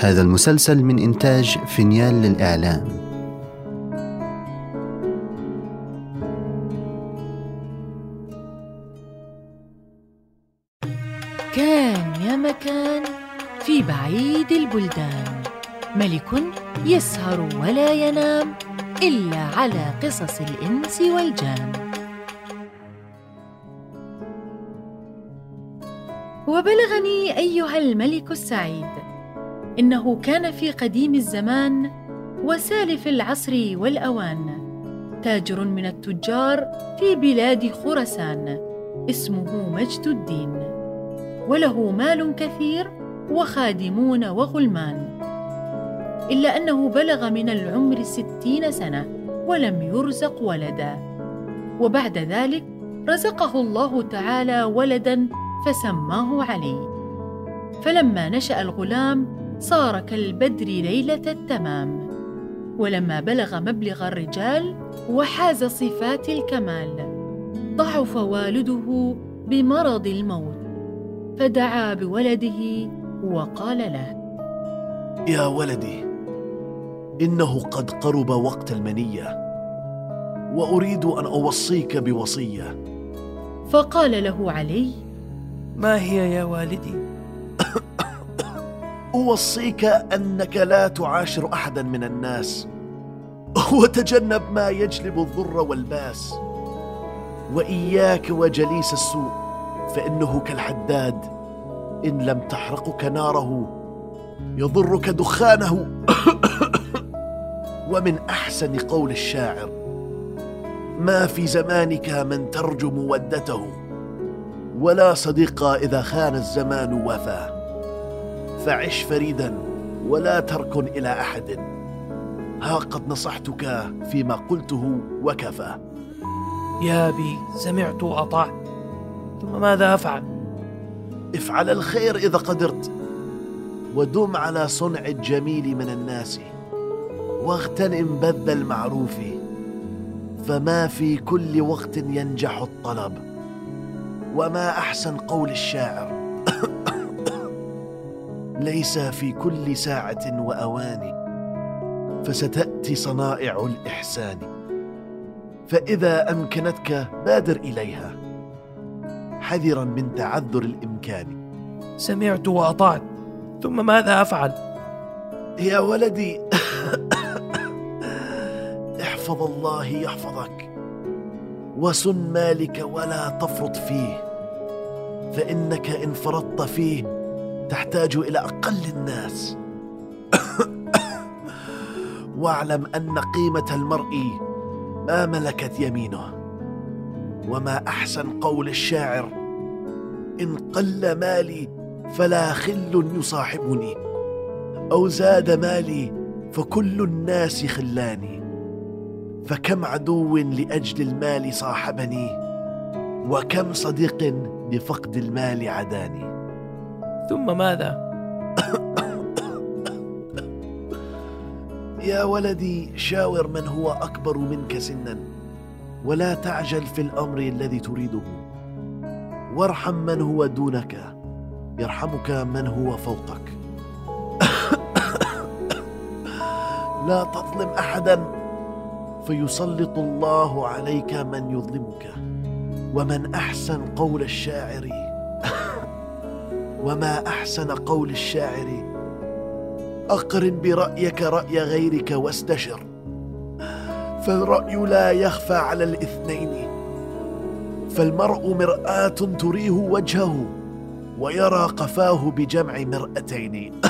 هذا المسلسل من إنتاج فينيال للإعلام. كان يا مكان في بعيد البلدان. ملك يسهر ولا ينام إلا على قصص الإنس والجان. وبلغني أيها الملك السعيد إنه كان في قديم الزمان وسالف العصر والأوان تاجر من التجار في بلاد خرسان اسمه مجد الدين وله مال كثير وخادمون وغلمان. إلا أنه بلغ من العمر ستين سنة ولم يرزق ولدا. وبعد ذلك رزقه الله تعالى ولدا فسماه علي. فلما نشأ الغلام صار كالبدر ليلة التمام. ولما بلغ مبلغ الرجال وحاز صفات الكمال ضعف والده بمرض الموت فدعا بولده وقال له يا ولدي إنه قد قرب وقت المنية وأريد أن أوصيك بوصية. فقال له علي ما هي يا والدي؟ أوصيك أنك لا تعاشر أحدا من الناس. وتجنب ما يجلب الضر والباس. وإياك وجليس السوء فإنه كالحداد. إن لم تحرقك ناره يضرك دخانه. ومن أحسن قول الشاعر ما في زمانك من ترجو مودته ولا صديق إذا خان الزمان وفى فعش فريدا ولا تركن إلى أحد. ها قد نصحتك فيما قلته وكفى. يا أبي سمعت وأطعت ثم ماذا أفعل؟ افعل الخير إذا قدرت ودم على صنع الجميل من الناس واغتنم بذ المعروف فما في كل وقت ينجح الطلب وما أحسن قول الشاعر. ليس في كل ساعة وأوان فستأتي صنائع الإحسان. فإذا أمكنتك بادر إليها حذرا من تعذر الإمكان. سمعت وأطعت ثم ماذا أفعل؟ يا ولدي احفظ الله يحفظك وسن مالك ولا تفرط فيه فإنك إن فرطت فيه تحتاج إلى أقل الناس. واعلم أن قيمة المرء ما ملكت يمينه وما أحسن قول الشاعر إن قل مالي فلا خل يصاحبني أو زاد مالي فكل الناس خلاني فكم عدو لأجل المال صاحبني وكم صديق بفقد المال عداني. ثم ماذا؟ يا ولدي شاور من هو أكبر منك سنا ولا تعجل في الأمر الذي تريده. وارحم من هو دونك يرحمك من هو فوقك. لا تظلم احدا فيسلط الله عليك من يظلمك ومن أحسن قول الشاعر. وما أحسن قول الشاعر. أقرن برأيك رأي غيرك واستشر. فالرأي لا يخفى على الاثنين. فالمرء مرآة تريه وجهه ويرى قفاه بجمع مرأتين.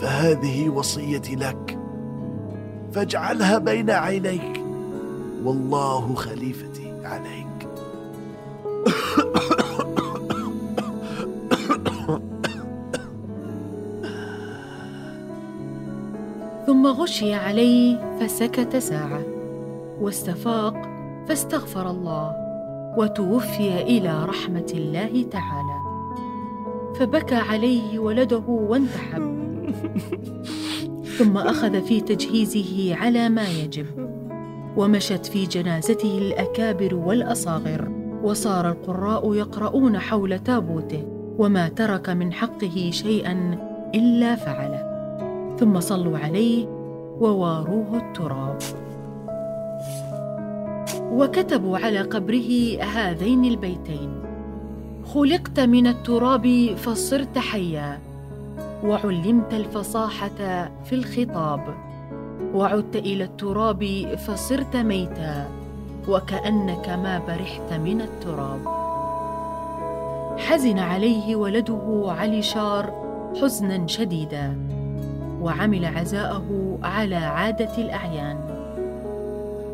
فهذه وصيتي لك. فاجعلها بين عينيك. والله خليفتي عليك. غشي عليه فسكت ساعة واستفاق فاستغفر الله وتوفي إلى رحمة الله تعالى. فبكى عليه ولده وانتحب. ثم أخذ في تجهيزه على ما يجب. ومشت في جنازته الأكابر والأصاغر وصار القراء يقرؤون حول تابوته وما ترك من حقه شيئا إلا فعله. ثم صلوا عليه وواروه التراب. وكتبوا على قبره هذين البيتين. خلقت من التراب فصرت حيا وعلمت الفصاحة في الخطاب. وعدت إلى التراب فصرت ميتا وكأنك ما برحت من التراب. حزن عليه ولده علي شار حزنا شديدا. وعمل عزاءه على عادة الأعيان.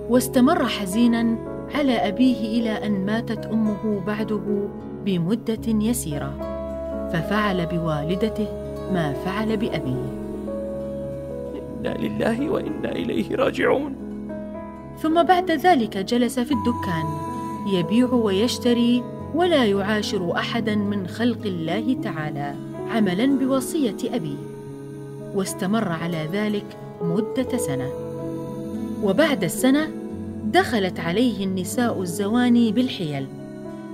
واستمر حزينا على أبيه إلى أن ماتت أمه بعده بمدة يسيرة ففعل بوالدته ما فعل بأبيه. إنا لله وإنا إليه راجعون. ثم بعد ذلك جلس في الدكان يبيع ويشتري ولا يعاشر احدا من خلق الله تعالى عملا بوصية أبيه. واستمر على ذلك مدة سنة. وبعد السنة دخلت عليه النساء الزواني بالحيل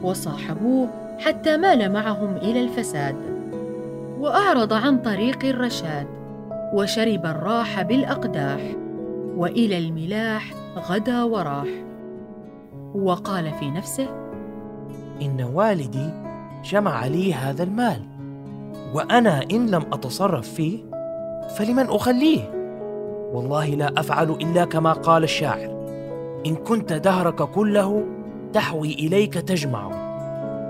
وصاحبوه حتى مال معهم إلى الفساد. وأعرض عن طريق الرشاد وشرب الراح بالأقداح وإلى الملاح غدا وراح. وقال في نفسه إن والدي جمع لي هذا المال وأنا إن لم أتصرف فيه فلمن أخليه؟ والله لا أفعل إلا كما قال الشاعر. إن كنت دهرك كله تحوي إليك تجمع.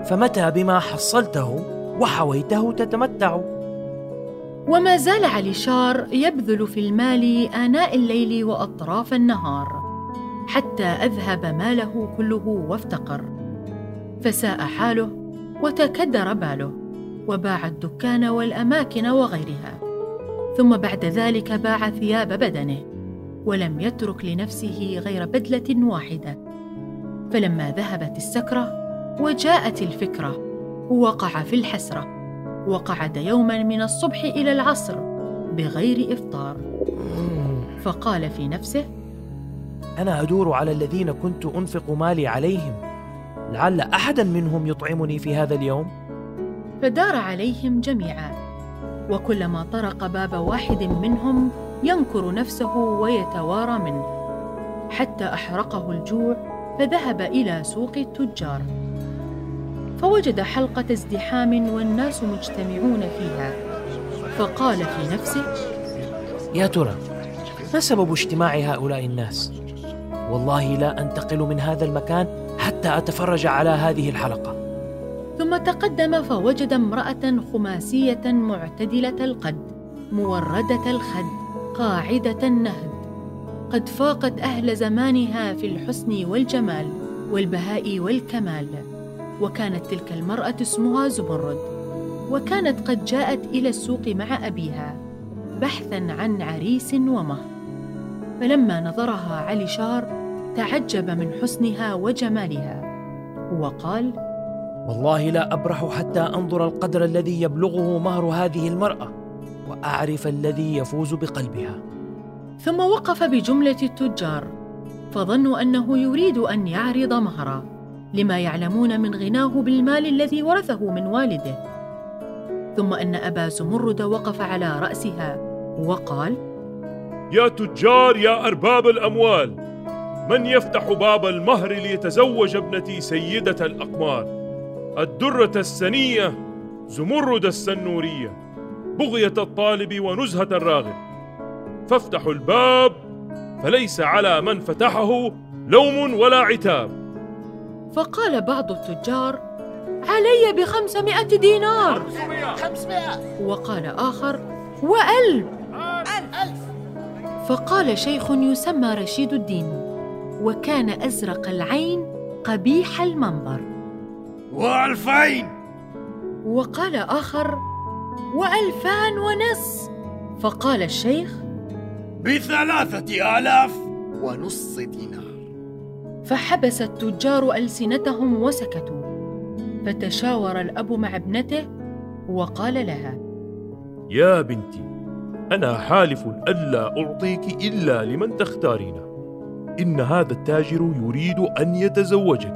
فمتى بما حصلته وحويته تتمتع. وما زال علي شار يبذل في المال آناء الليل وأطراف النهار حتى أذهب ماله كله وافتقر. فساء حاله وتكدر باله وباع الدكان والأماكن وغيرها. ثم بعد ذلك باع ثياب بدنه ولم يترك لنفسه غير بدلة واحدة. فلما ذهبت السكرة وجاءت الفكرة وقع في الحسرة وقعد يوما من الصبح إلى العصر بغير إفطار. فقال في نفسه أنا أدور على الذين كنت أنفق مالي عليهم لعل احدا منهم يطعمني في هذا اليوم. فدار عليهم جميعا. وكلما طرق باب واحد منهم ينكر نفسه ويتوارى منه. حتى أحرقه الجوع فذهب إلى سوق التجار. فوجد حلقة ازدحام والناس مجتمعون فيها. فقال في نفسه يا ترى ما سبب اجتماع هؤلاء الناس؟ والله لا أنتقل من هذا المكان حتى أتفرج على هذه الحلقة. ثم تقدم فوجد امرأة خماسية معتدلة القد مورده الخد قاعدة النهد. قد فاقت أهل زمانها في الحسن والجمال والبهاء والكمال. وكانت تلك المرأة اسمها زمرد وكانت قد جاءت إلى السوق مع أبيها بحثا عن عريس ومهر فلما نظرها علي شار تعجب من حسنها وجمالها. وقال والله لا أبرح حتى أنظر القدر الذي يبلغه مهر هذه المرأة وأعرف الذي يفوز بقلبها. ثم وقف بجملة التجار فظنوا أنه يريد أن يعرض مهره لما يعلمون من غناه بالمال الذي ورثه من والده. ثم أن أبا زمرد وقف على رأسها وقال يا تجار يا أرباب الأموال من يفتح باب المهر ليتزوج ابنتي سيدة الأقمار؟ الدرة السنية زمرد السنورية بغية الطالب ونزهة الراغب. فافتحوا الباب فليس على من فتحه لوم ولا عتاب. فقال بعض التجار علي بخمسمائة دينار. خمسمائة. وقال آخر وألف. ألف. فقال شيخ يسمى رشيد الدين وكان أزرق العين قبيح المنظر وألفين. وقال آخر وألفان ونص. فقال الشيخ بثلاثة آلاف ونص دينار. فحبس التجار ألسنتهم وسكتوا. فتشاور الأب مع ابنته وقال لها يا بنتي أنا حالف ألا أعطيك إلا لمن تختارين. إن هذا التاجر يريد أن يتزوجك.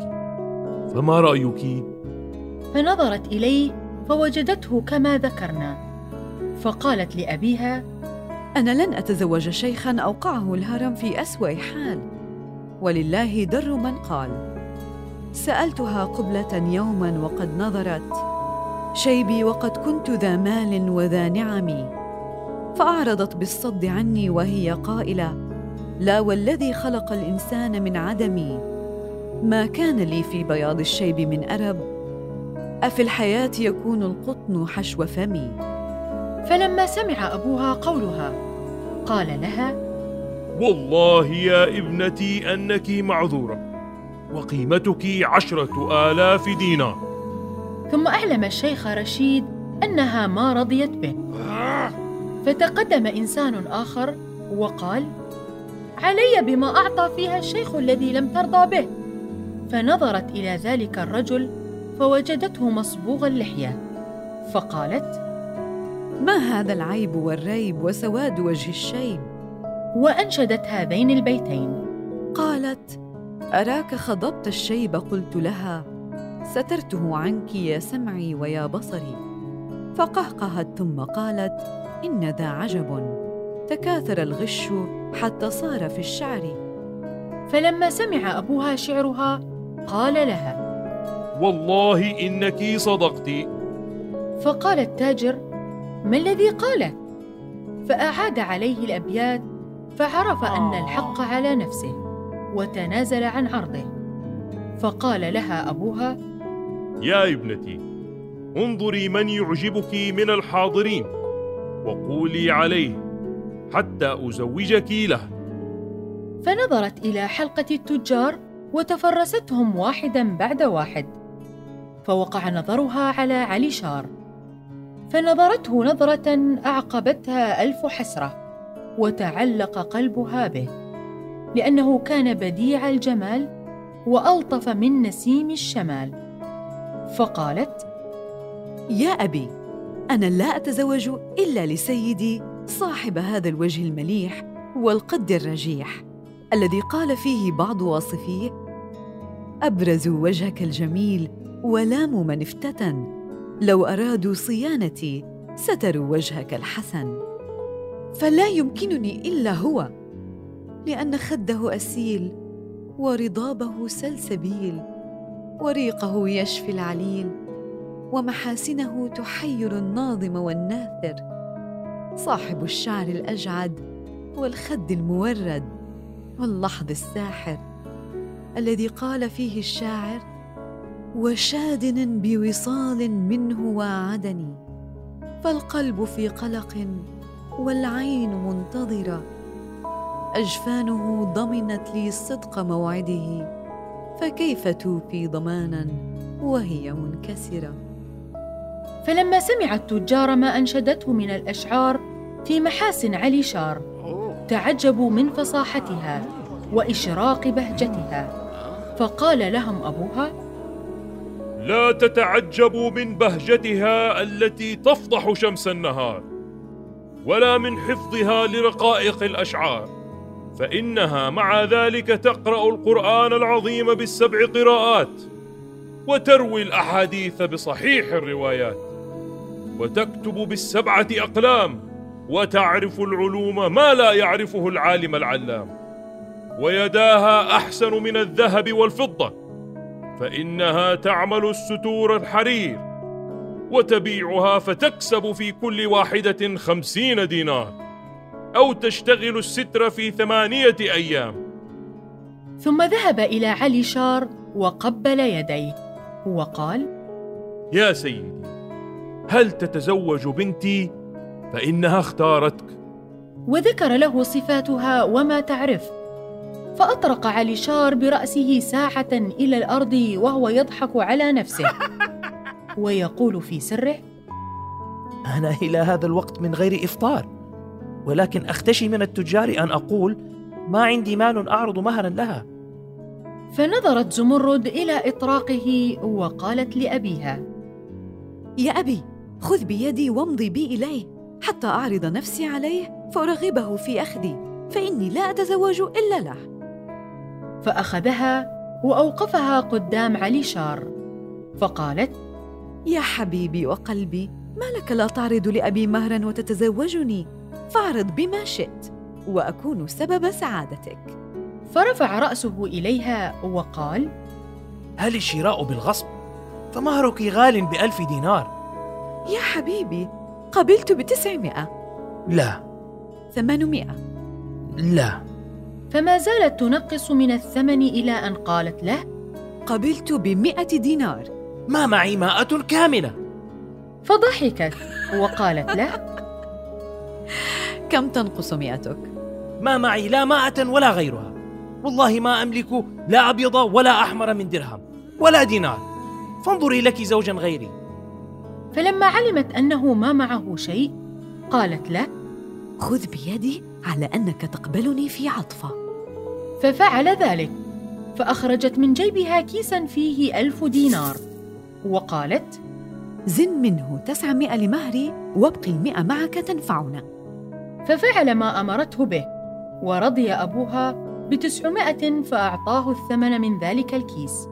فما رأيك؟ فنظرت إليه فوجدته كما ذكرنا فقالت لأبيها أنا لن أتزوج شيخا أوقعه الهرم في أسوأ حال. ولله در من قال. سألتها قبلة يوما وقد نظرت شيبي وقد كنت ذا مال وذا نعم. فأعرضت بالصد عني وهي قائلة لا والذي خلق الإنسان من عدم. ما كان لي في بياض الشيب من أرب أفي الحياة يكون القطن حشو فمي؟ فلما سمع أبوها قولها قال لها والله يا ابنتي أنك معذورة وقيمتك عشرة آلاف دينار. ثم أعلم الشيخ رشيد أنها ما رضيت به. فتقدم إنسان آخر وقال علي بما أعطى فيها الشيخ الذي لم ترضى به. فنظرت إلى ذلك الرجل فوجدته مصبوغ اللحية. فقالت ما هذا العيب والريب وسواد وجه الشيب؟ وأنشدت هذين البيتين. قالت أراك خضبت الشيب؟ قلت لها سترته عنك يا سمعي ويا بصري. فقهقهت ثم قالت إن ذا عجب تكاثر الغش حتى صار في الشعر. فلما سمع أبوها شعرها قال لها والله إنك صدقت. فقال التاجر ما الذي قاله؟ فأعاد عليه الأبيات فعرف أن الحق على نفسه وتنازل عن عرضه. فقال لها أبوها يا ابنتي انظري من يعجبك من الحاضرين وقولي عليه حتى أزوجك له. فنظرت إلى حلقة التجار وتفرستهم واحدا بعد واحد. فوقع نظرها على علي شار. فنظرته نظرة أعقبتها ألف حسرة وتعلق قلبها به لأنه كان بديع الجمال وألطف من نسيم الشمال. فقالت يا أبي أنا لا أتزوج إلا لسيدي صاحب هذا الوجه المليح والقد الرجيح الذي قال فيه بعض واصفيه ابرزوا وجهك الجميل ولاموا من افتتن. لو أرادوا صيانتي ستروا وجهك الحسن. فلا يمكنني إلا هو لأن خده أسيل ورضابه سلسبيل وريقه يشفي العليل ومحاسنه تحير الناظم والناثر. صاحب الشعر الأجعد والخد المورد واللحظ الساحر الذي قال فيه الشاعر وشادن بوصال منه واعدني فالقلب في قلق والعين منتظرة. أجفانه ضمنت لي صدق موعده فكيف توفي ضمانا وهي منكسرة؟ فلما سمع التجار ما أنشدته من الأشعار في محاسن علي شار تعجبوا من فصاحتها وإشراق بهجتها فقال لهم أبوها لا تتعجبوا من بهجتها التي تفضح شمس النهار ولا من حفظها لرقائق الأشعار. فإنها مع ذلك تقرأ القرآن العظيم بالسبع قراءات وتروي الأحاديث بصحيح الروايات وتكتب بالسبعة أقلام وتعرف العلوم ما لا يعرفه العالم العلام. ويداها أحسن من الذهب والفضة. فإنها تعمل الستور الحرير وتبيعها فتكسب في كل واحدة خمسين دينار أو تشتغل الستر في ثمانية أيام. ثم ذهب إلى علي شار وقبل يديه. وقال يا سيدي هل تتزوج بنتي؟ فإنها اختارتك. وذكر له صفاتها وما تعرف. فأطرق علي شار برأسه ساعة إلى الأرض وهو يضحك على نفسه. ويقول في سره أنا إلى هذا الوقت من غير إفطار ولكن أختشي من التجار أن أقول ما عندي مال أعرض مهرا لها. فنظرت زمرد إلى إطراقه وقالت لأبيها يا أبي خذ بيدي وامضي بي إليه. حتى أعرض نفسي عليه فأرغبه في أخذي فإني لا أتزوج إلا له. فأخذها وأوقفها قدام علي شار فقالت يا حبيبي وقلبي ما لك لا تعرض لأبي مهرا وتتزوجني؟ فاعرض بما شئت وأكون سبب سعادتك. فرفع رأسه إليها وقال هل الشراء بالغصب؟ فمهرك غال بألف دينار. يا حبيبي قبلت بتسعمائة. لا. ثمانمائة. لا. فما زالت تنقص من الثمن إلى أن قالت له قبلت بمئة دينار. ما معي مائة كاملة. فضحكت وقالت له كم تنقص مئتك؟ ما معي لا مائة ولا غيرها. والله ما أملك لا أبيض ولا أحمر من درهم ولا دينار. فانظري لك زوجا غيري. فلما علمت أنه ما معه شيء قالت له خذ بيدي على أنك تقبلني في عطفة. ففعل ذلك فأخرجت من جيبها كيسا فيه ألف دينار. وقالت زن منه تسعمائة لمهري وابقي المئة معك تنفعنا. ففعل ما أمرته به ورضي أبوها بتسعمائة فأعطاه الثمن من ذلك الكيس.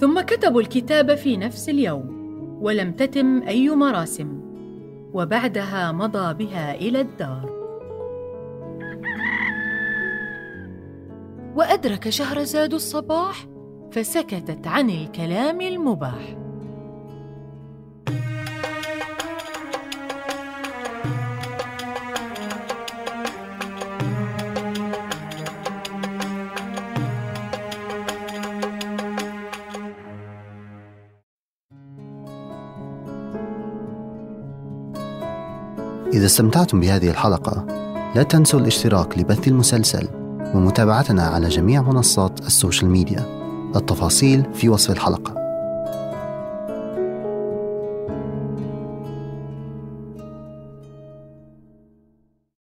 ثم كتبوا الكتاب في نفس اليوم ولم تتم أي مراسم وبعدها مضى بها إلى الدار. وأدرك شهرزاد الصباح فسكتت عن الكلام المباح. إذا استمتعتم بهذه الحلقة لا تنسوا الاشتراك لبث المسلسل. ومتابعتنا على جميع منصات السوشيال ميديا. التفاصيل في وصف الحلقة.